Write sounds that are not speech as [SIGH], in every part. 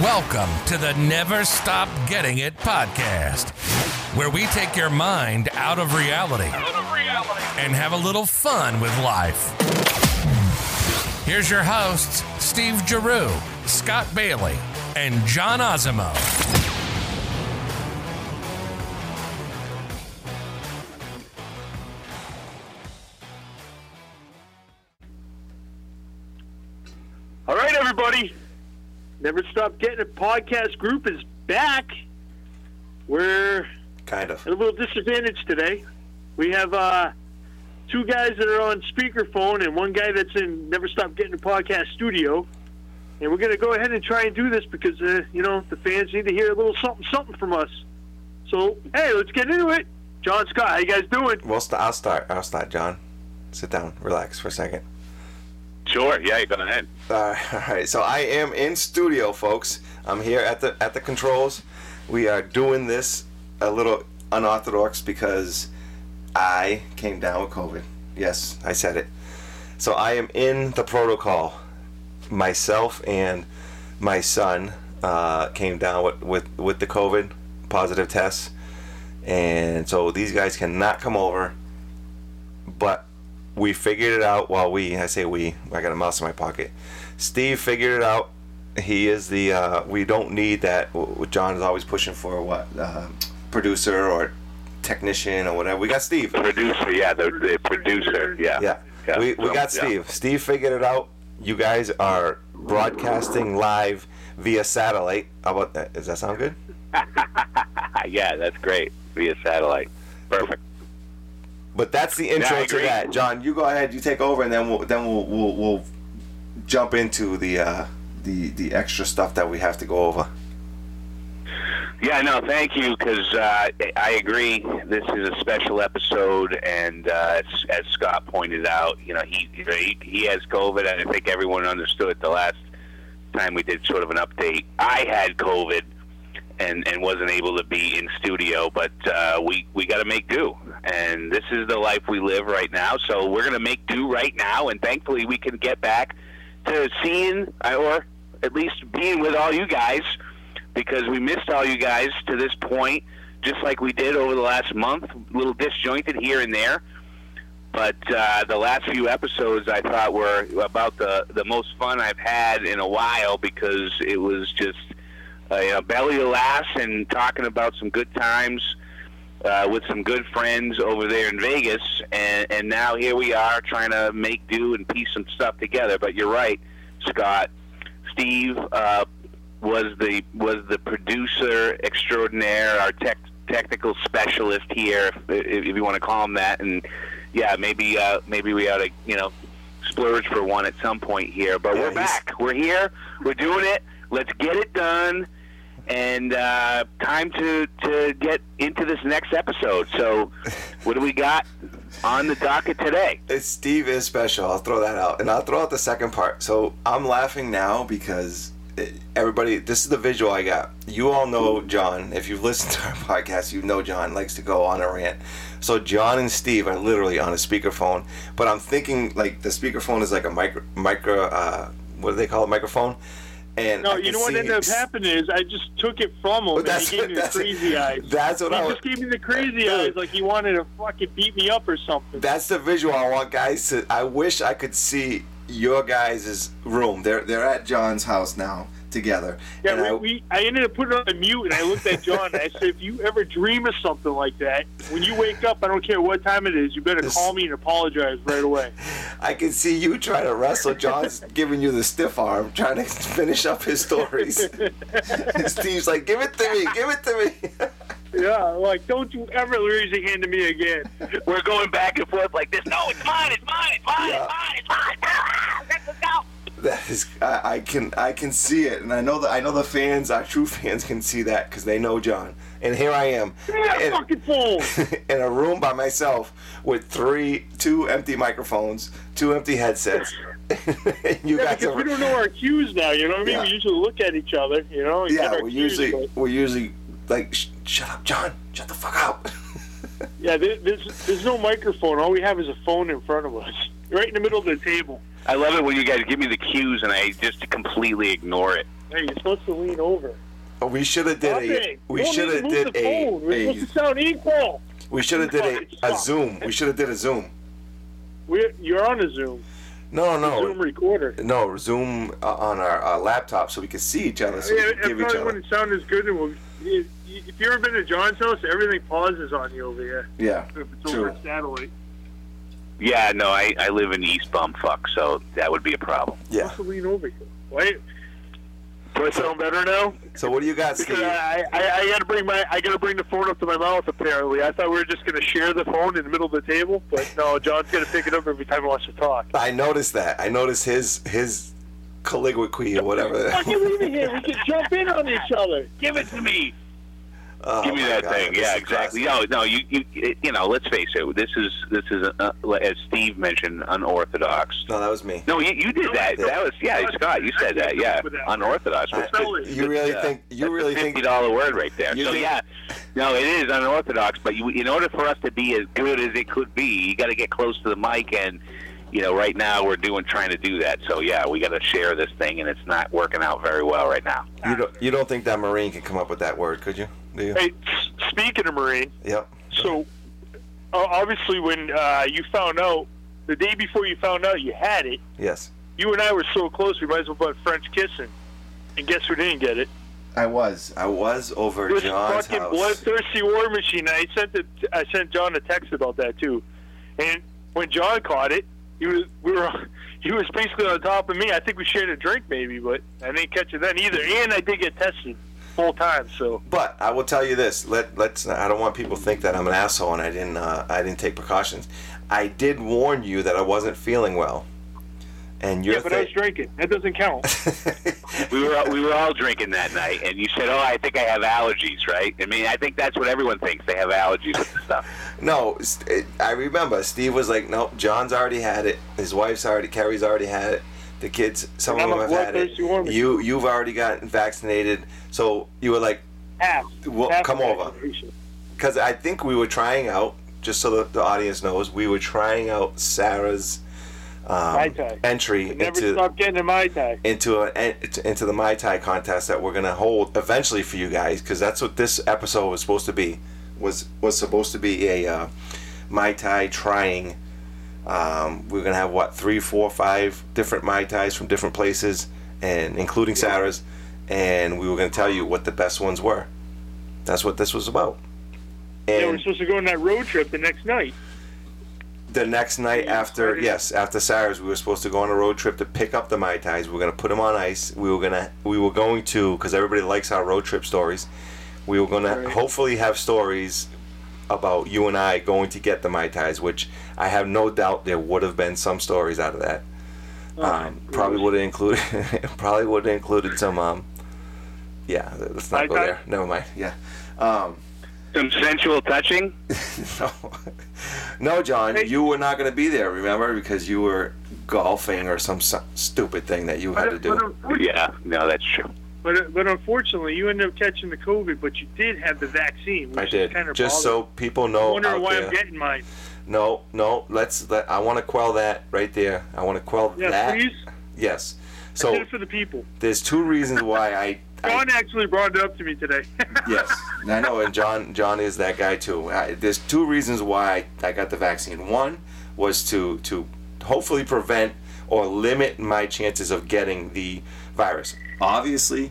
Welcome to the Never Stop Getting It podcast, where we take your mind out of reality, and have a little fun with life. Here's your hosts, Steve Giroux, Scott Bailey, and John Osimo. Never Stop Getting It podcast group is back. We're Kind of. at a little disadvantage today. We have uh, two guys that are on speakerphone and one guy that's in Never Stop Getting It podcast studio. And we're going to go ahead and try and do this because, uh, you know, the fans need to hear a little something, something from us. So, hey, let's get into it. John Scott, how you guys doing? Well, st- I'll start. I'll start, John. Sit down. Relax for a second. Sure. Yeah, you go ahead. Uh, [LAUGHS] all right. So I am in studio, folks. I'm here at the at the controls. We are doing this a little unorthodox because I came down with COVID. Yes, I said it. So I am in the protocol. Myself and my son uh, came down with, with with the COVID positive tests, and so these guys cannot come over. But we figured it out while we I say we I got a mouse in my pocket. Steve figured it out. He is the uh, we don't need that. John is always pushing for what uh, producer or technician or whatever. We got Steve. Producer. Yeah, the, the producer. Yeah. Yeah, we, we so, got yeah. Steve. Steve figured it out. You guys are broadcasting live via satellite. How about that? Does that sound good? [LAUGHS] yeah, that's great. Via satellite. Perfect. But that's the intro Yeah, to that. John, you go ahead. You take over, and then we'll then we'll we'll, we'll jump into the uh, the the extra stuff that we have to go over. Yeah, no, thank you, because uh, I agree. This is a special episode, and uh, as, Scott pointed out, you know, he, he he has COVID, and I think everyone understood the last time we did sort of an update. I had COVID, and and wasn't able to be in studio, but uh, we we got to make do, and this is the life we live right now. So we're gonna make do right now, and thankfully we can get back to seeing or at least being with all you guys because we missed all you guys to this point, just like we did over the last month. A little disjointed here and there. But uh, the last few episodes I thought were about the, the most fun I've had in a while because it was just uh, you know, belly to laugh and talking about some good times uh, with some good friends over there in Vegas. And, and now here we are trying to make do and piece some stuff together. But you're right, Scott. Steve uh, was the was the producer extraordinaire, our tech, technical specialist here, if, if you want to call him that. And yeah, maybe uh, maybe we ought to you know splurge for one at some point here. But Yeah, we're back. We're here. We're doing it. Let's get it done. And uh, time to to get into this next episode. So, what do we got on the docket today? It's Steve is special. I'll throw that out, and I'll throw out the second part. So I'm laughing now because it, everybody. This is the visual I got. You all know John. If you've listened to our [LAUGHS] podcast, you know John likes to go on a rant. So John and Steve are literally on a speakerphone, but I'm thinking like the speakerphone is like a micro micro. Uh, what do they call it? Microphone. And No, I you know what ended up happening is I just took it from him, But and he [LAUGHS] gave me the crazy eyes. That's what He I was. just gave me the crazy eyes, like he wanted to fucking beat me up or something. That's the visual I want guys to. I wish I could see your guys' room. They're they're at John's house now together. yeah, we, I- we, I ended up putting it on mute, and I looked at John, and I said, if you ever dream of something like that, when you wake up, I don't care what time it is, you better This- call me and apologize right away. [LAUGHS] I can see you trying to wrestle. John's [LAUGHS] giving you the stiff arm, trying to finish up his stories. [LAUGHS] Steve's like, "Give it to me, give it to me." Yeah, like, don't you ever raise your hand to me again. We're going back and forth like this. No, it's mine. It's mine. It's mine. Yeah. It's mine. It's mine. That is, I, I can I can see it, and I know that I know the fans, our true fans, can see that because they know John. And here I am. That in- [LAUGHS] in a room by myself with three, two empty microphones, two empty headsets. [LAUGHS] you Yeah, guys because we don't know our cues now, you know what I mean? Yeah. We usually look at each other, you know? yeah, we're usually but- we're usually like, Sh- shut up, John, shut the fuck up. Yeah, there's there's no microphone. All we have is a phone in front of us, right in the middle of the table. I love it when you guys give me the cues and I just completely ignore it. Hey, you're supposed to lean over. Oh, we should have did a. We should have did a. We're supposed to sound equal. we should have did a, a Zoom. We should have did a Zoom. We're, you're on a Zoom. No, no, Zoom recorder. no. Zoom uh, on our uh, laptop so we can see each other. So Yeah, we it can give each probably other. wouldn't sound as good. And we'll, if, if you ever been to John's house, everything pauses on you over here. Yeah. If it's True. over satellite. Yeah, no, I, I live in East Bumfuck, so that would be a problem. Yeah. supposed to lean over here. Wait. Do I sound better now? So what do you got, Steve? Because I, I, I got to bring my I got to bring the phone up to my mouth. Apparently, I thought we were just going to share the phone in the middle of the table, but no, John's going to pick it up every time he wants to talk. I noticed that. I noticed his his colloquy or whatever. Fucking leave it here. We can jump in on each other. Give it to me. Oh, Give me that God, thing. Yeah, exactly. No, no, you, you, you know, let's face it. This is this is uh, as Steve mentioned, unorthodox. No, that was me. No, you, you did that. That was yeah, Scott. You said that. Yeah, unorthodox. I- you really uh, think? You really a fifty think? dollar word right there. So think- yeah, no, it is unorthodox. But you, in order for us to be as good as it could be, you got to get close to the mic, and you know, right now we're doing trying to do that. So yeah, we got to share this thing, and it's not working out very well right now. You don't. You don't think that Marine can come up with that word? Could you? Hey, speaking of Marine, Yep. so obviously when uh, you found out the day before you found out you had it, Yes. you and I were so close we might as well put French kissing. And guess who didn't get it? I was. I was over This John's fucking house. bloodthirsty war machine. I sent it. I sent John a text about that too. And when John caught it, he was we were he was basically on top of me. I think we shared a drink maybe, but I didn't catch it then either. And I did get tested full time. So But I will tell you this. Let let's. I don't want people to think that I'm an asshole and I didn't. Uh, I didn't take precautions. I did warn you that I wasn't feeling well. And you're yeah, but I was drinking. That doesn't count. [LAUGHS] We were we were all drinking that night, and you said, "Oh, I think I have allergies." Right? I mean, I think that's what everyone thinks. They have allergies with the stuff. [LAUGHS] No, it- I remember Steve was like, "Nope, John's already had it. His wife's already, Carrie's already had it. The kids, some of them have had it. You, you've already gotten vaccinated. So you were like, Half. Well, Half come over. because I think we were trying out, just so the, the audience knows, we were trying out Sarah's um, entry into getting a mai tai. into a, into the Mai Tai contest that we're gonna hold eventually for you guys, because that's what this episode was supposed to be. Was was supposed to be a uh, Mai Tai trying. Um, we're gonna have what three, four, five different Mai Tais from different places, and including Sarah's, and we were gonna tell you what the best ones were. That's what this was about. Yeah, we're supposed to go on that road trip the next night. the next night after, yes, after Sarah's, we were supposed to go on a road trip to pick up the mai tais. We were gonna put them on ice. We were gonna, we were going to, because everybody likes our road trip stories. We were gonna Right. hopefully have stories about you and I going to get the mai tais, which I have no doubt there would have been some stories out of that. Um, probably would have included, [LAUGHS] probably would have included some. Um, yeah, let's not Mai go there. Never mind. Yeah. Um, Some sensual touching. [LAUGHS] no, no, John, you were not going to be there. Remember, because you were golfing or some su- stupid thing that you had to do. Yeah, no, that's true. But, uh, but unfortunately, you ended up catching the COVID, but you did have the vaccine. Which I did, Kind of just so people I'm know wondering out why there. I'm getting mine. No, no, let's. Let, I want to quell that right there. I want to quell Yeah, that. please. Yes. I So did it for the people. there's two reasons why I. [LAUGHS] I John actually brought it up to me today. [LAUGHS] yes, I know, and John John is that guy too. I, there's two reasons why I, I got the vaccine. One was to to hopefully prevent or limit my chances of getting the virus. Obviously,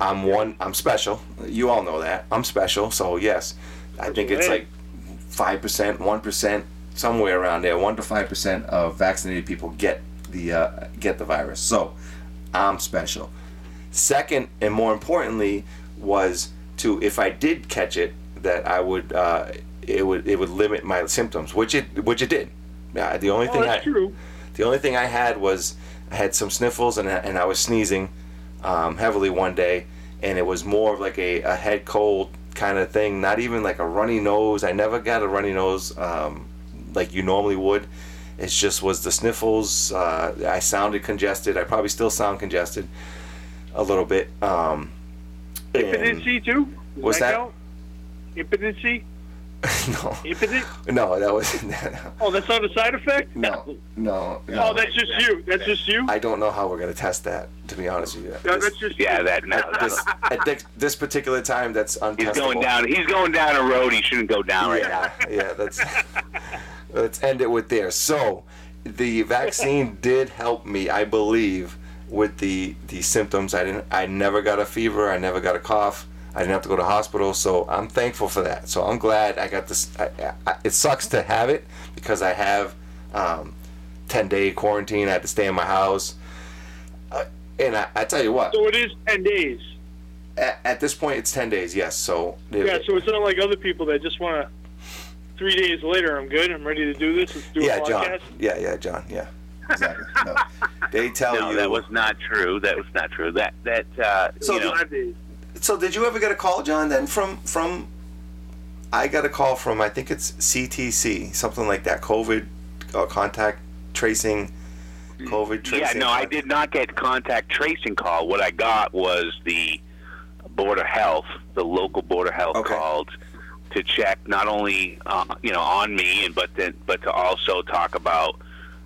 I'm one. I'm special. You all know that. I'm special. So yes, I think it's like five percent, one percent, somewhere around there. One to five percent of vaccinated people get the uh, get the virus. So I'm special. Second, and more importantly, was to if I did catch it, that I would uh, it would it would limit my symptoms, which it which it did. Yeah, the only oh, thing that's I true. the only thing I had was I had some sniffles and, I- and I was sneezing um, heavily one day, and it was more of like a, a head cold kind of thing. Not even like a runny nose. I never got a runny nose um, like you normally would. It just was the sniffles. Uh, I sounded congested. I probably still sound congested a little bit. Um, Impotency too. Does What's that? count? Impotency. [LAUGHS] no, Impotent? no, that wasn't that. Oh, that's not a side effect? No, no, no. Oh, that's just you. That's just you? I don't know how we're gonna test that. To be honest with you, No, This- that's just Yeah, you. that no, at this at this, this particular time, that's untestable. he's going down. He's going down a road he shouldn't go down right now. yeah, yeah. That's let's end it with there. So, the vaccine did help me, I believe, with the the symptoms. I didn't. I never got a fever. I never got a cough. I didn't have to go to hospital. So I'm thankful for that. So I'm glad I got this. I, I, it sucks to have it because I have um, 10 day quarantine. I had to stay in my house. Uh, and I, I tell you what, So it is 10 days. at, at this point, it's 10 days. Yes. So Yeah, so it's not like other people that just want to. Three days later, I'm good. I'm ready to do this. Let's do yeah, a John. Yeah, yeah, John. Yeah. Exactly. No. They [LAUGHS] tell No, you that was not true. That was not true. That that uh, So you know, Five days. So did you ever get a call, John? Then from from I got a call from I think it's CTC, something like that, COVID uh, contact tracing, COVID tracing. Yeah, no, I did not get contact tracing call. What I got was the Board of Health, the local Board of Health Okay. called to check not only uh, you know on me and but then but to also talk about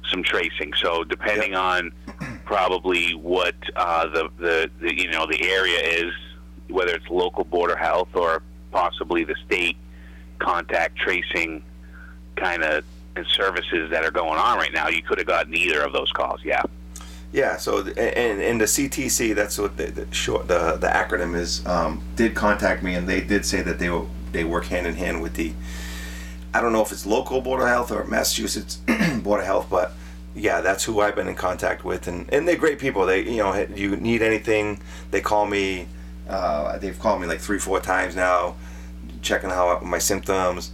some tracing. So depending on probably what uh, the, the the you know the area is, whether it's local border Health or possibly the state contact tracing kind of services that are going on right now, you could have gotten either of those calls. Yeah. Yeah. So and and the CTC, that's what the, the short the the acronym is. Um, did contact me and they did say that they will they work hand in hand with the. I don't know if it's local border health or Massachusetts [CLEARS THROAT] border health, but yeah, that's who I've been in contact with, and, and they're great people. They you know you need anything, they call me. Uh, they've called me like three four times now, checking how my symptoms.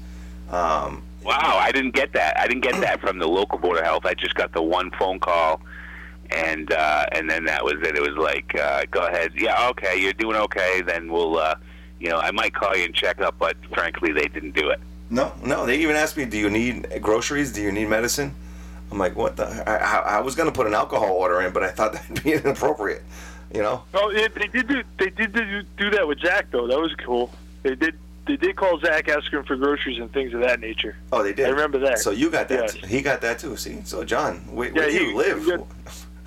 Um, Wow, I didn't get that. I didn't get that from the local board of health. I just got the one phone call, and uh, and then that was it. It was like, uh, go ahead, yeah, okay, you're doing okay. Then we'll, uh, you know, I might call you and check up, but frankly, they didn't do it. No, no. They even asked me, "Do you need groceries? Do you need medicine?" I'm like, "What the?" I, I, I was gonna put an alcohol order in, but I thought [LAUGHS] that'd be inappropriate. You know? Oh, it, they did do they did do, do that with Zach though. That was cool. They did they did call Zach asking for groceries and things of that nature. Oh, they did. I remember that. So you got that? Yes. too. He got that too. See? So John, where, Yeah, where do he- you live? he got-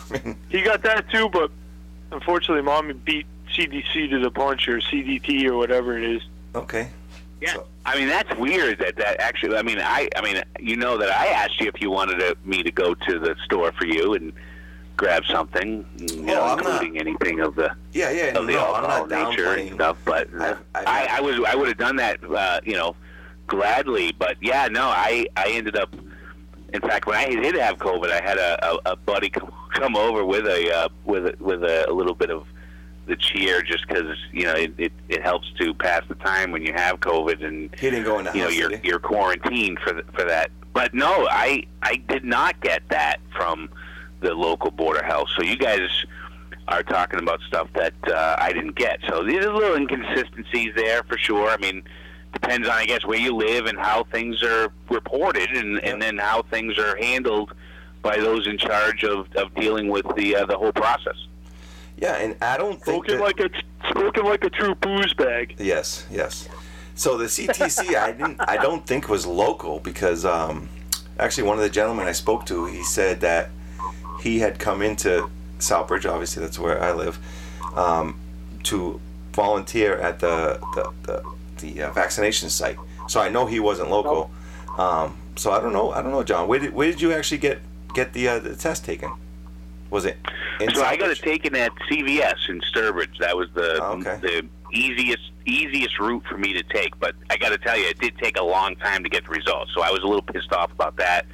[LAUGHS] I mean, He got that too, but unfortunately, Mommy beat CDC to the punch or CDT or whatever it is. okay. Yeah, So- I mean that's weird. That that actually, I mean, I, I mean, you know that I asked you if you wanted to, me to go to the store for you and grab something, you know, I'm not- including anything of the Yeah, yeah. of the no, alcohol nature and stuff. But I've- I've I, I was I would have done that, uh, you know, gladly. But yeah, no, I I ended up. In fact, when I did have COVID, I had a, a, a buddy [LAUGHS] come, come over with a uh, with a, with a, a little bit of the cheer, just because you know it, it, it helps to pass the time when you have COVID and He didn't go in the you know you're you're quarantined for the, for that. But no, I I did not get that from the local board of health. So you guys are talking about stuff that uh, I didn't get. So there's a little inconsistencies there for sure. I mean, depends on I guess where you live and how things are reported, and and then how things are handled by those in charge of, of dealing with the uh, the whole process. Yeah, and I don't think Spoken that, like a spoken like a true booze bag. Yes, yes. So the CTC, I didn't, I don't think was local because um, actually one of the gentlemen I spoke to, he said that he had come into Southbridge, obviously that's where I live, um, to volunteer at the the, the, the uh, vaccination site. So I know he wasn't local. Um, so I don't know, I don't know, John. Where did where did you actually get get the uh, the test taken? Was it? In So I got it taken at CVS in Sturbridge. That was the Oh, Okay. the easiest easiest route for me to take. But I got to tell you, it did take a long time to get the results. So I was a little pissed off about that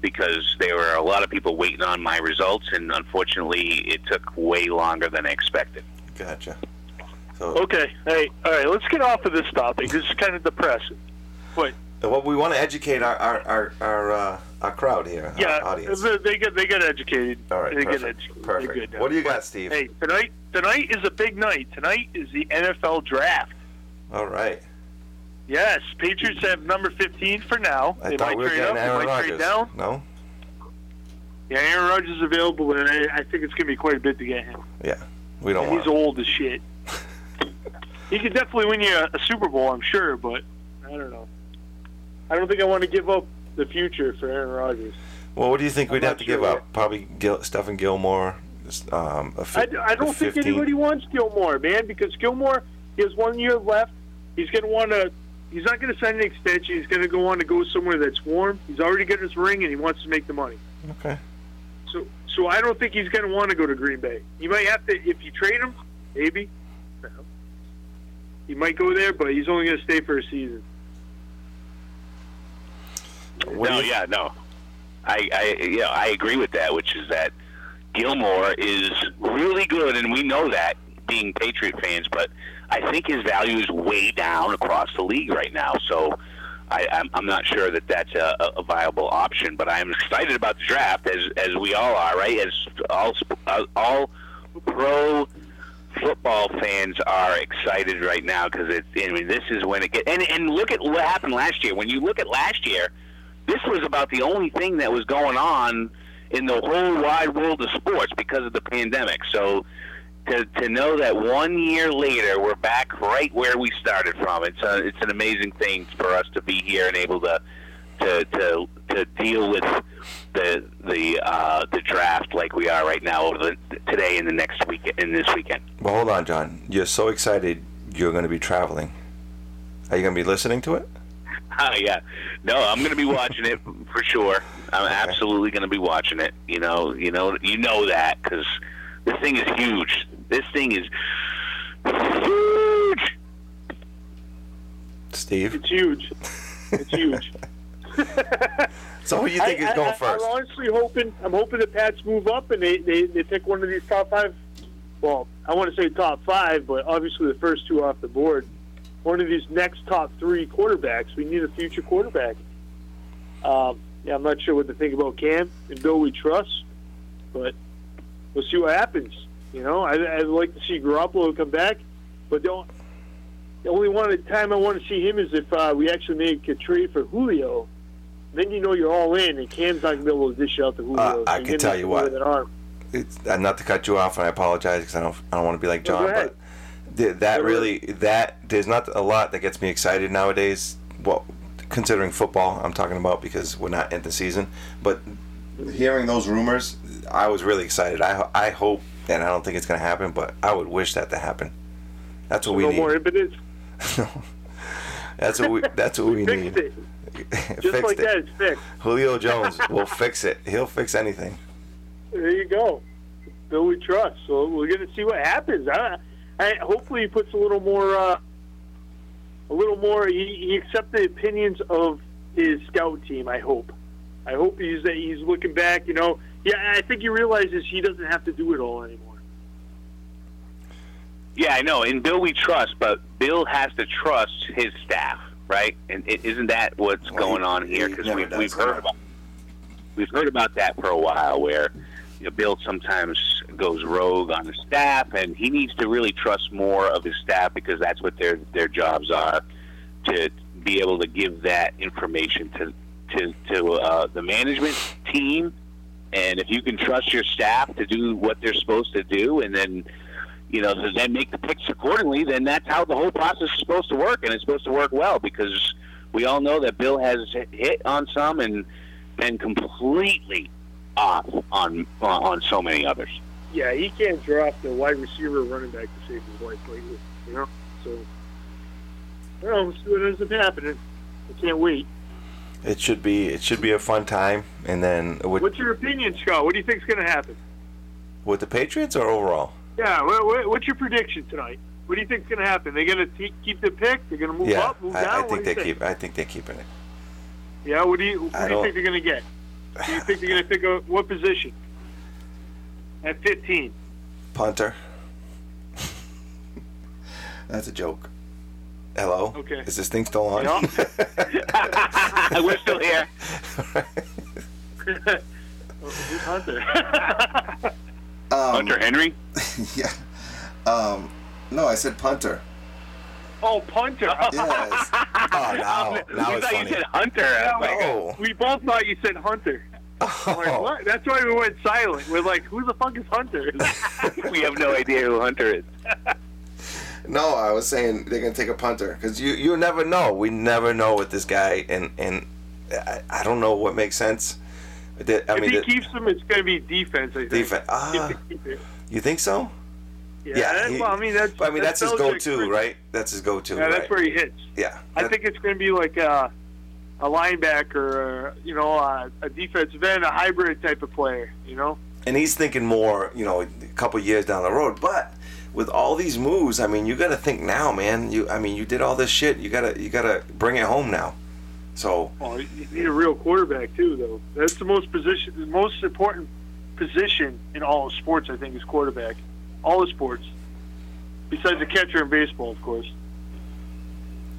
because there were a lot of people waiting on my results, and unfortunately, it took way longer than I expected. Gotcha. So Okay, hey, all right, let's get off of this topic. This is kind of depressing. Wait, well, we want to educate our our our our, uh, our crowd here, yeah, our audience. they, they get they get educated. All right, they get perfect. educated. Perfect. Good. What do you got, Steve? Hey, tonight tonight is a big night. Tonight is the NFL draft. All right. Yes, Patriots have number 15 for now. I they thought might we were trade up. getting They Aaron might trade down. No. Yeah, Aaron Rodgers is available, and I, I think it's going to be quite a bit to get him. Yeah. We don't And want. he's old as shit. [LAUGHS] he could definitely win you a, a Super Bowl, I'm sure, but I don't know. I don't think I want to give up the future for Aaron Rodgers. Well, what do you think I'm we'd have to give sure up? Probably Gil, Stephon Gilmore. Um, a fi- I, don't think 15. anybody wants Gilmore, man, because Gilmore he has one year left. He's going to want to. He's not going to sign an extension. He's going to go on to go somewhere that's warm. He's already got his ring, and he wants to make the money. Okay. So, so I don't think he's going to want to go to Green Bay. He might have to if you trade him, maybe. He might go there, but he's only going to stay for a season. What no, yeah, no. I, I, yeah, I agree with that. Which is that Gilmore is really good, and we know that being Patriot fans. But I think his value is way down across the league right now. So I, I'm, I'm not sure that that's a, a viable option. But I'm excited about the draft, as as we all are, right? As all uh, all pro football fans are excited right now because it's. I mean, this is when it gets. And and look at what happened last year. When you look at last year, this was about the only thing that was going on in the whole wide world of sports because of the pandemic. So to to know that one year later we're back right where we started from, it's a, it's an amazing thing for us to be here and able to to to, to deal with the the uh, the draft like we are right now over the today and the next week and this weekend. Well, hold on, John. You're so excited you're going to be traveling. Are you going to be listening to it? Uh, [LAUGHS] yeah, no, I'm going to be watching it for sure. I'm absolutely going to be watching it. You know, you know, you know that because this thing is huge. This thing is huge. Steve? It's huge. It's huge. [LAUGHS] So who do you think I, is going I, first? I'm honestly hoping. I'm hoping the Pats move up and they, they, they pick one of these top five. Well, I want to say top five, but obviously the first two off the board. One of these next top three quarterbacks. We need a future quarterback. Um, yeah, I'm not sure what to think about Cam and Bill. We trust, but we'll see what happens. You know, I, I'd like to see Garoppolo come back, but don't. The only one time I want to see him is if uh, we actually make a trade for Julio. Then you know you're all in, and Cam's not gonna be able to dish out the Julio. Uh, I So can tell you what. it's uh, not to cut you off, and I apologize because I don't I don't want to be like John, ahead. but th- that really that there's not a lot that gets me excited nowadays. Well, considering football, I'm talking about because we're not in the season, but hearing those rumors, I was really excited. I I hope, and I don't think it's gonna happen, but I would wish that to happen. That's what we no need. [LAUGHS] No more impetus. that's what we that's what we Fixed need. it. [LAUGHS] Just like it. that, it's fixed. Julio [LAUGHS] Jones will fix it. He'll fix anything. There you go. Bill, we trust. So we're gonna see what happens. I, I hopefully he puts a little more, uh, a little more. He, he accepts the opinions of his scout team. I hope. I hope he's he's looking back. You know, yeah. I think he realizes he doesn't have to do it all anymore. Yeah, I know. In Bill, we trust, but Bill has to trust his staff, right? And is isn't that what's Well, going he- on here? Because never we've, does we've that. heard about we've heard about that for a while, where you know, Bill sometimes goes rogue on the staff, and he needs to really trust more of his staff because that's what their their jobs are to be able to give that information to to to uh, the management team. And if you can trust your staff to do what they're supposed to do, and then you know, to then make the picks accordingly, then that's how the whole process is supposed to work, and it's supposed to work well because we all know that Bill has hit on some and been completely off on on so many others. Yeah, he can't drop the wide receiver running back to save his life lately. You know, so. Well, we'll see what ends up happening. I can't wait. It should be it should be a fun time, and then with What's your opinion, Scott? What do you think's going to happen? with the Patriots or overall. Yeah, what, what, what's your prediction tonight? What do you think's going to happen? They're going to keep the pick. They're going to move yeah, up, move I, down. I think do they you keep. I think they're keeping it. Yeah, what do you what I do you think they're going to get? Do you think they're going to pick a what position? At 15. Punter. [LAUGHS] That's a joke. Hello. Okay. Is this thing still on? [LAUGHS] [LAUGHS] We're still here. [LAUGHS] Oh, Who's Hunter? um, Hunter Henry. Yeah. Um, no, I said punter. oh, punter. Yes. Oh, now, now we thought funny. you said Hunter. Like, Oh. We both thought you said Hunter. I'm like, Oh. what? That's why we went silent. We're like, who the fuck is Hunter? we have no idea who Hunter is. No, I was saying they're gonna take a punter because you you never know. We never know with this guy, and and I, I don't know what makes sense. I if mean, he the- keeps them, it's going to be defense. I think. Defense. Ah. they keep it. you think so? Yeah. Yeah, that- he- well, I mean that's. I mean, that's his go-to, right? That's his go-to. Yeah, that's right? where he hits. Yeah. I think it's going to be like a, a linebacker, or, you know, a, a defensive end, a hybrid type of player. You know. and he's thinking more, you know, a couple years down the road. But with all these moves, I mean, you got to think now, man. You, I mean, you did all this shit. You gotta, you gotta bring it home now. So oh, Well, you need a real quarterback too, though. That's the most position, the most important position in all of sports. I think is quarterback. All the sports, besides the catcher in baseball, of course.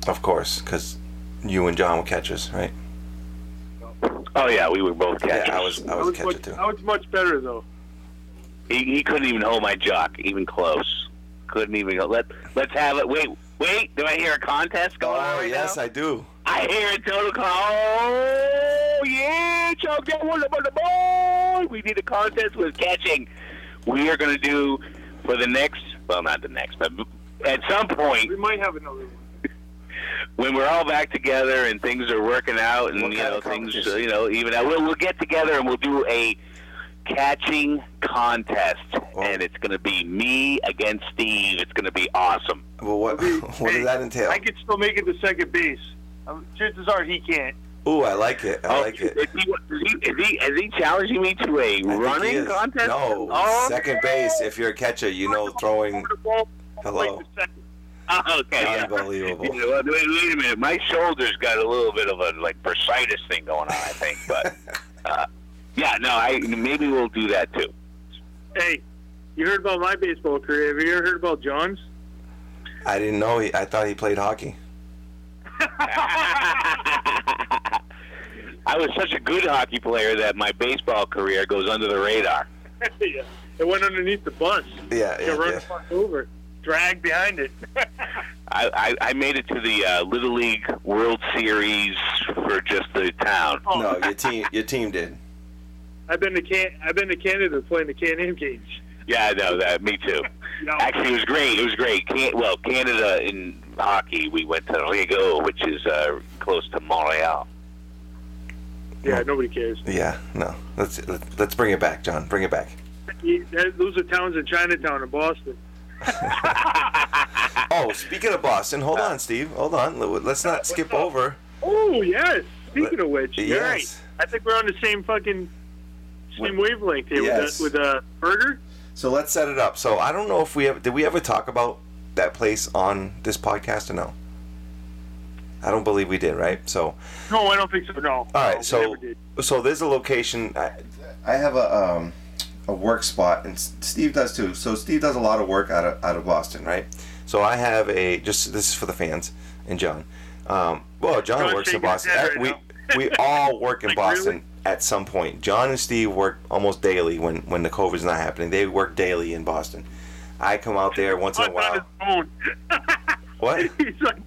of course, because you and John were catchers, right? Oh yeah, we were both catchers. Yeah, I was, I was a catcher much, too. I was much better though. He, he couldn't even hold my jock, even close. Couldn't even go. Let Let's have it. Wait, wait. Do I hear a contest going on Oh right yes, now? I do. I hear a total call. Oh yeah, Chuck, get one about the ball. We need a contest with catching. We are going to do for the next. Well, not the next, but at some point We might have another one. when we're all back together and things are working out and you know things you know even out, we'll, we'll get together and we'll do a catching contest Oh. and it's going to be me against Steve. It's going to be awesome. Well, what, [LAUGHS] what Hey, does that entail? I could still make it to second base. Um, chances are he can't. Ooh, I like it. I Oh, like it. Is he, is, he, is, he, challenging me to a I running contest? No, Oh, second base. If you're a catcher, you know throwing. Hello. like the second. Oh, okay. Unbelievable. Yeah, wait, wait a minute. My shoulders got a little bit of a like bursitis thing going on, I think. But [LAUGHS] uh, yeah, no, I maybe we'll do that too. Hey, you heard about my baseball career? Have you ever heard about John's? I didn't know. He, I thought he played hockey. [LAUGHS] I was such a good hockey player that my baseball career goes under the radar. [LAUGHS] yeah. It went underneath the bus. Yeah, Got yeah, run yeah. fuck over. Dragged behind it. [LAUGHS] I, I, I made it to the uh, Little League World Series for just the town. Oh, No, your team, your team did. I've been to can I've been to Canada playing the Can-Am games. Yeah, I know that. Me too. You know, Actually, it was great. It was great. Can, well, Canada in hockey, we went to Rigaud, which is uh, close to Montreal. yeah, nobody cares. Yeah, no. Let's let's bring it back, John. Bring it back. Those are towns in Chinatown and Boston. [LAUGHS] Oh, speaking of Boston, hold on, Steve. Hold on. Let's not skip up? over. Oh yes. Speaking of which, you're right. Yes. I think we're on the same fucking same wavelength here Yes. with a with a burger. So let's set it up. So I don't know if we ever did we ever talk about that place on this podcast or no. I don't believe we did, right? So No, I don't think so. No. All No, so so there's a location. I, I have a um, a work spot, and Steve does too. So Steve does a lot of work out of out of Boston, right? So I have a just this is for the fans and John. Um, well, John works in Boston. right we now. we all work in [LAUGHS] Like, Boston really? At some point. John and Steve work almost daily when when the COVID's not happening. They work daily in Boston. I come out there once in a while. on his phone. [LAUGHS] What? he's like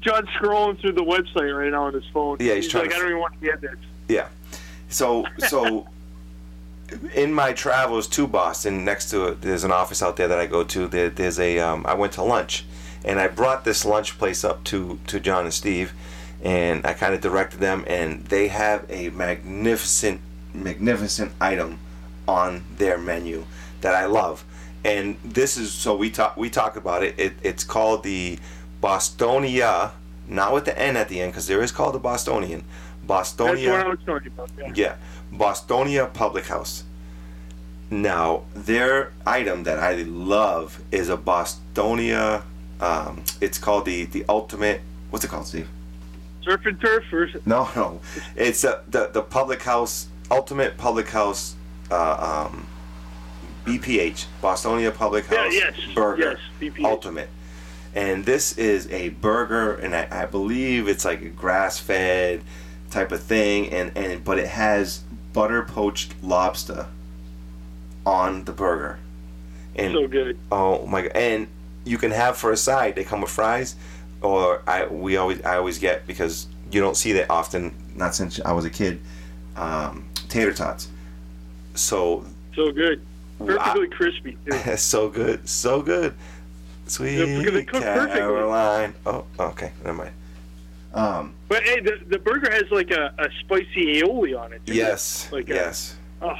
John's scrolling through the website right now on his phone. Yeah, he's trying like, to- I don't even want to get this. Yeah. So so [LAUGHS] in my travels to Boston, next to it, there's an office out there that I go to. There, there's a um, I went to lunch, and I brought this lunch place up to to John and Steve, and I kind of directed them, and they have a magnificent magnificent item on their menu that I love. And this is so we talk we talk about it. it it's called the Bostonia, not with the N at the end because there is called the Bostonian. That's Bostonia. what I was talking about. Yeah. Yeah, Bostonia Public House. Now, their item that I love is a Bostonia. Um, it's called the the ultimate. What's it called, Steve? Surf and turf or No, no, it's uh, the the public house ultimate public house. Uh, um, BPH Bostonia Public Yeah, House yes, Burger yes. Ultimate, and this is a burger, and I, I believe it's like a grass fed type of thing, and and but it has butter poached lobster on the burger, and so good. Oh my god! And you can have for a side. They come with fries, or I we always I always get because you don't see that often. Not since I was a kid. Um, tater tots. So So good. Perfectly crispy. Too. [LAUGHS] so good, so good. Sweet. Caroline. Oh, okay. Never mind. Um, But hey, the, the burger has like a, a spicy aioli on it. too. yes. Like a- yes. Oh,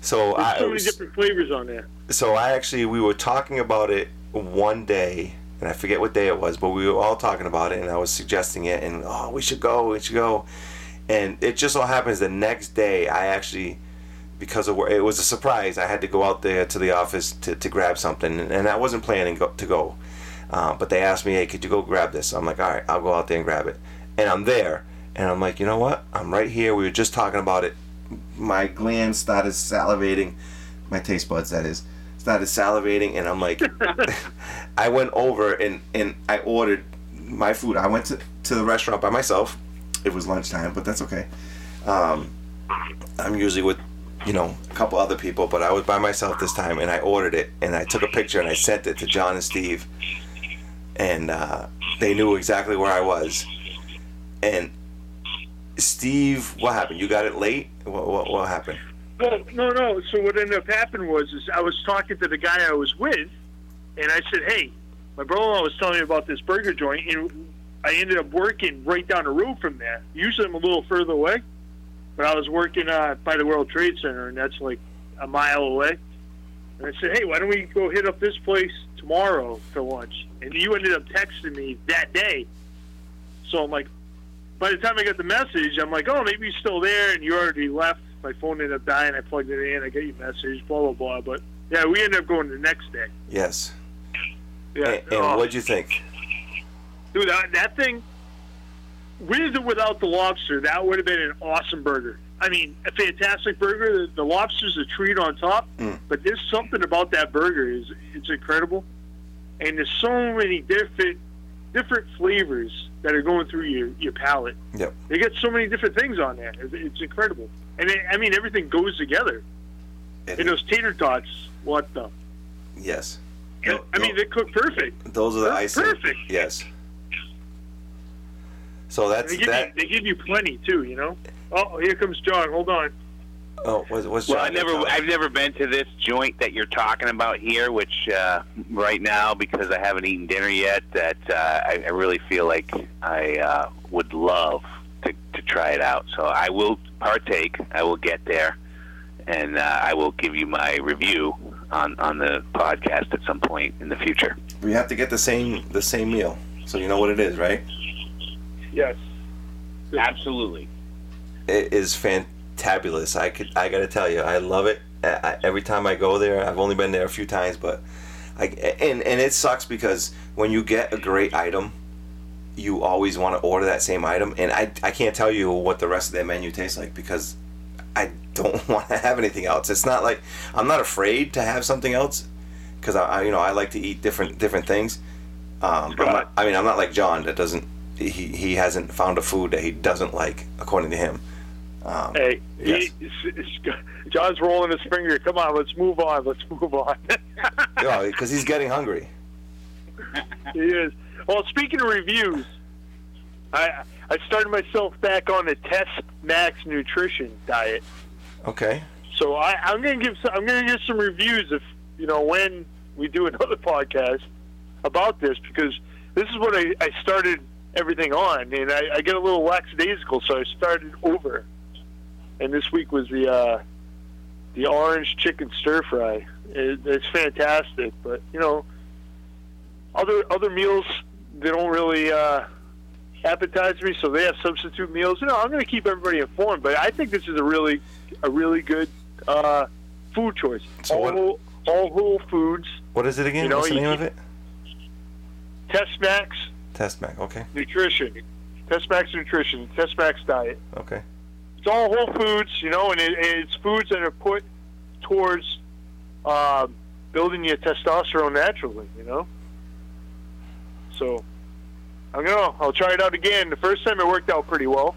So there's I so many different flavors on there. so I actually we were talking about it one day, and I forget what day it was, but we were all talking about it, and I was suggesting it, and oh, we should go, we should go, and it just so happens the next day I actually, because of where it was a surprise, I had to go out there to the office to, to grab something, and I wasn't planning go, to go, uh, but they asked me, hey, could you go grab this? I'm like, all right, I'll go out there and grab it, and I'm there, and I'm like, you know what? I'm right here. We were just talking about it. My glands started salivating my taste buds that is started salivating and i'm like [LAUGHS] i went over and and i ordered my food. I went to, to the restaurant by myself. It was lunchtime but that's okay. Um, i'm usually with you know a couple other people but i was by myself this time and i ordered it and i took a picture and i sent it to john and steve and uh, they knew exactly where i was. And steve what happened? You got it late? What, what, what happened Well, no, no. So what ended up happening was, is I was talking to the guy I was with, and I said, "Hey, my brother-in-law was telling me about this burger joint, and I ended up working right down the road from there. Usually, I'm a little further away, but I was working uh, by the World Trade Center, and that's like a mile away. And I said, "Hey, why don't we go hit up this place tomorrow for lunch?" And you ended up texting me that day. So I'm like, by the time I got the message, I'm like, "Oh, maybe you're still there," and you already left my phone ended up dying. I plugged it in. I got your message. Blah blah blah. But yeah, we ended up going the next day. yes Yeah. and, and Oh, what'd you think dude, that, that thing with or without the lobster, that would have been an awesome burger. I mean, a fantastic burger. The, the lobster's a treat on top, Mm. but there's something about that burger is it's incredible, and there's so many different different flavors that are going through your your palate. Yep. They get so many different things on there. It's, it's incredible, and it, I mean everything goes together. It- And those tater tots, what the? yes I mean, they cook perfect. Those are the They're icing. perfect. Yes. So that's They give that. you they give you plenty too. You know. Oh, here comes John. Hold on. Oh, what's, what's Well, John I never, gonna tell I've never been to this joint that you're talking about here, which uh, right now because I haven't eaten dinner yet, that uh, I, I really feel like I uh, would love to, to try it out. So I will partake. I will get there, and uh, I will give you my review on on the podcast at some point in the future. We have to get the same the same meal, so you know what it is, right? Yes. Absolutely. It is fantabulous. I could I gotta tell you, I love it. I, I, every time I go there, I've only been there a few times, but I and and it sucks because when you get a great item, you always want to order that same item, and I I can't tell you what the rest of their menu tastes like because I don't [LAUGHS] want to have anything else. It's not like I'm not afraid to have something else because I, I you know I like to eat different different things. Um, but not, I mean I'm not like John that doesn't he he hasn't found a food that he doesn't like according to him. Um, Hey, Yes. he, John's rolling his finger. Come on, let's move on. Let's move on. [LAUGHS] because he's getting hungry. he is. Well, speaking of reviews, I I started myself back on the Test Max nutrition diet. Okay. So I, I'm gonna give some, I'm gonna give some reviews if you know when we do [LAUGHS] another podcast about this because this is what I, I started everything on, and I, I get a little lackadaisical, so I started over. And this week was the uh, the orange chicken stir fry. It, it's fantastic, but you know, other other meals they don't really uh, appetize me, so they have substitute meals. You know, I'm going to keep everybody informed, but I think this is a really a really good uh, food choice. So all, whole, all whole foods. What is it again? You know, What's the name of it? Test Max Test Max. Okay. Nutrition. Test Max Nutrition. Test Max Diet. Okay. It's all whole foods, you know, and it, it's foods that are put towards uh, building your testosterone naturally, you know. So I'm gonna I'll try it out again. The first time it worked out pretty well.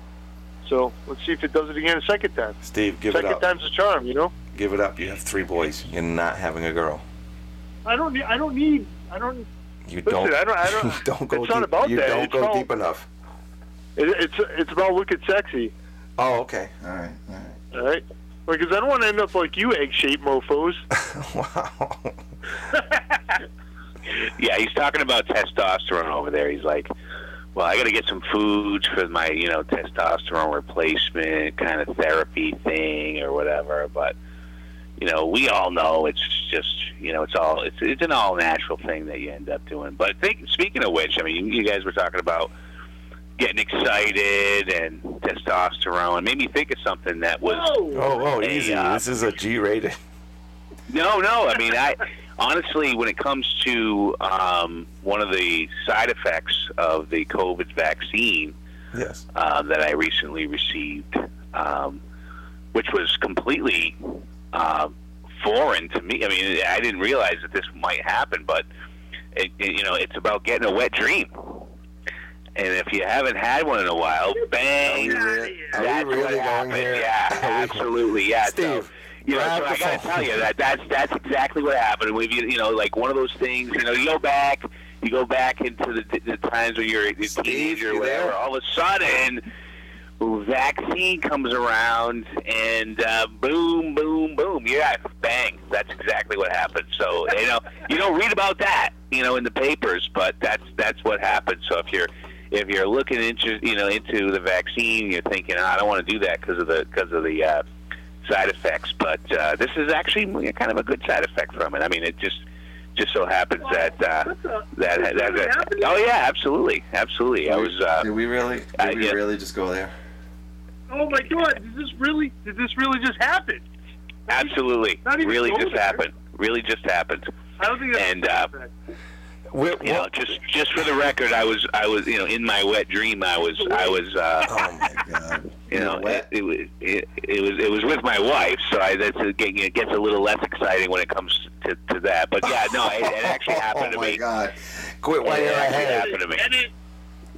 So let's see if it does it again a second time. Steve, give it second up. time's a charm, you know. Give it up. You have three boys. You're not having a girl. I don't need. I don't need. I don't. You Listen, don't. I don't- I don't- [LAUGHS] don't go it's not deep. about you that. don't It's go deep enough. It, it's it's about looking sexy, Oh, okay. All right. All all right? Because I don't want to end up like you, egg shaped mofo's. [LAUGHS] wow. [LAUGHS] yeah, he's talking about testosterone over there. He's like, well, I got to get some foods for my, you know, testosterone replacement kind of therapy thing or whatever. But you know, we all know it's just, you know, it's all it's it's an all natural thing that you end up doing. But think, speaking of which, I mean, you guys were talking about getting excited and testosterone. It made me think of something that was. Oh, oh, Hey, easy. uh, this is a G rated. No, no. I mean, I honestly, when it comes to um, one of the side effects of the COVID vaccine Yes. uh, that I recently received, um, which was completely uh, foreign to me. I mean, I didn't realize that this might happen, but it, it, you know, it's about getting a wet dream. And if you haven't had one in a while, bang! Are we That's really going happened. here? Yeah, absolutely. Yeah, Steve, so, you know, so I gotta tell you that that's that's exactly what happened. We've you know like one of those things. You know, you go back, you go back into the, the times when you're a teenager or whatever. All of a sudden, vaccine comes around, and uh, boom, boom, boom. Yeah, bang. That's exactly what happened. So you know, you don't read about that, you know, in the papers, but that's that's what happened. So if you're if you're looking into you know into the vaccine, you're thinking, oh, I don't want to do that because of the because of the uh, side effects. But uh, this is actually kind of a good side effect from it. I mean, it just just so happens that uh, that, that, that oh yeah, absolutely, absolutely. I was uh, Did we really? Did uh, we yeah. really just go there? Oh my God! Did this really? Did this really just happen? absolutely Not even really just there. happened. Really just happened. I don't think that's And, uh, We, You know, just just for the record, I was I was you know in my wet dream, I was I was. Uh, oh my God. You know, it, it, was- it, it was it was with my wife, so I, that's it gets a little less exciting when it comes to, to that. But yeah, no, it, it actually [LAUGHS] happened oh, to me. oh my. God. Quit while It you're actually ahead. happened to me.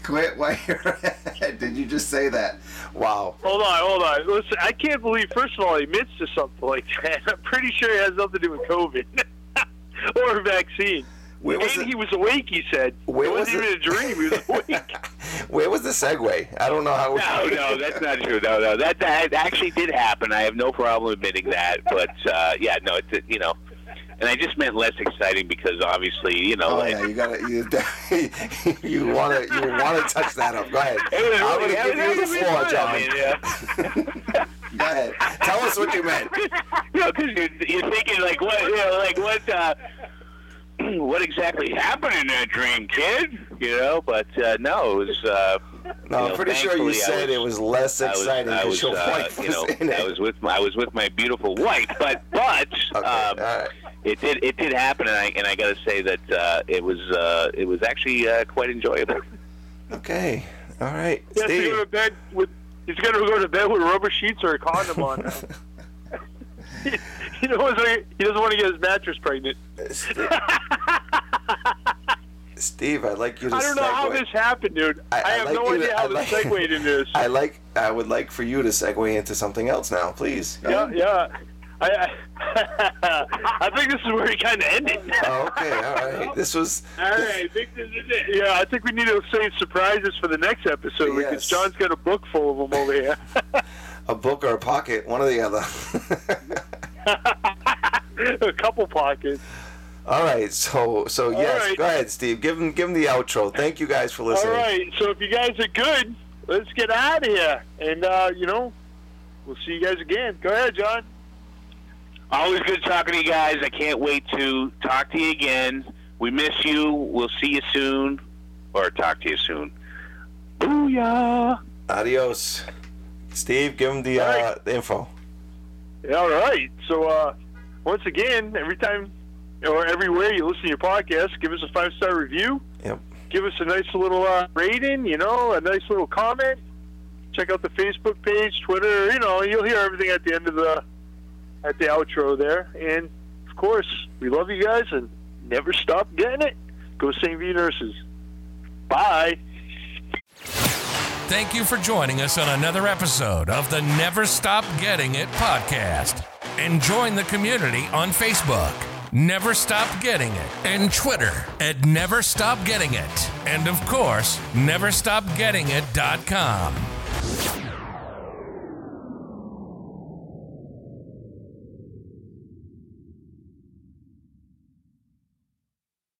Quit while [LAUGHS] you're ahead. Did you just say that? Wow. hold on, hold on. Listen, I can't believe. First of all, he admits to something like that. [LAUGHS] I'm pretty sure it has nothing to do with COVID or a vaccine. Where was and it? he was awake. He said Where was wasn't even a dream. He was [LAUGHS] awake. Where was the segue? I don't know how. No, no, that's not true. No, no, that that actually did happen. I have no problem admitting that. But uh, yeah, no, it's you know, and I just meant less exciting because obviously, you know, Oh like, yeah, you gotta you [LAUGHS] you wanna you wanna touch that up. Go ahead. [LAUGHS] was I'm really, gonna give you the really floor. John. I mean, yeah. Go ahead. Tell us what you meant. know, because you're, you're thinking like what, you know, like what, uh, [CLEARS THROAT] what exactly happened in that dream, kid? You know, but uh, no, it was. Uh, No, I'm know, pretty sure you thankfully I said it was less exciting because was, your uh, was you know, in it. I was with my, I was with my beautiful wife, but [LAUGHS] but Okay, um, all right. it did it did happen, and I and I got to say that uh, it was uh, it was actually uh, quite enjoyable. Okay. All right. He has to go Steve. to bed with. He's gonna go to bed with rubber sheets or a condom on. [LAUGHS] [LAUGHS] [LAUGHS] he, doesn't. He doesn't want to get his mattress pregnant. Steve. [LAUGHS] Steve, I'd like you to I don't know how this happened, dude. I- I, I have like no you to- idea I how this like- segued into [LAUGHS] this. I like. I would like for you to segue into something else now, please. Yeah, yeah. I, I, I think this is where he kind of ended. Oh, okay. All right. This was. All right, I think this is it. Yeah, I think we need to save surprises for the next episode Yes. because John's got a book full of them over here. a book or a pocket, one or the other. [LAUGHS] a couple pockets. All right, so so yes, right. go ahead, Steve. Give him give him the outro. Thank you guys for listening. right, so if you guys are good, let's get out of here. And, uh, you know, we'll see you guys again. Go ahead, John. Always good talking to you guys. I can't wait to talk to you again. We miss you. We'll see you soon, or talk to you soon. Booyah! Adios, Steve. Give him the All uh, right. the info. All right. So, uh, once again, every time or everywhere you listen to your podcast, give us a five star review. Yep. Give us a nice little uh, rating, you know, a nice little comment. Check out the Facebook page, Twitter. You know, you'll hear everything at the end of the at the outro there. And of course, we love you guys and never stop getting it. Go St. V Nurses. Bye. Thank you for joining us on another episode of the Never Stop Getting It podcast. And join the community on Facebook, Never Stop Getting It, and Twitter at Never Stop Getting It. And of course, NeverStopGettingIt.com.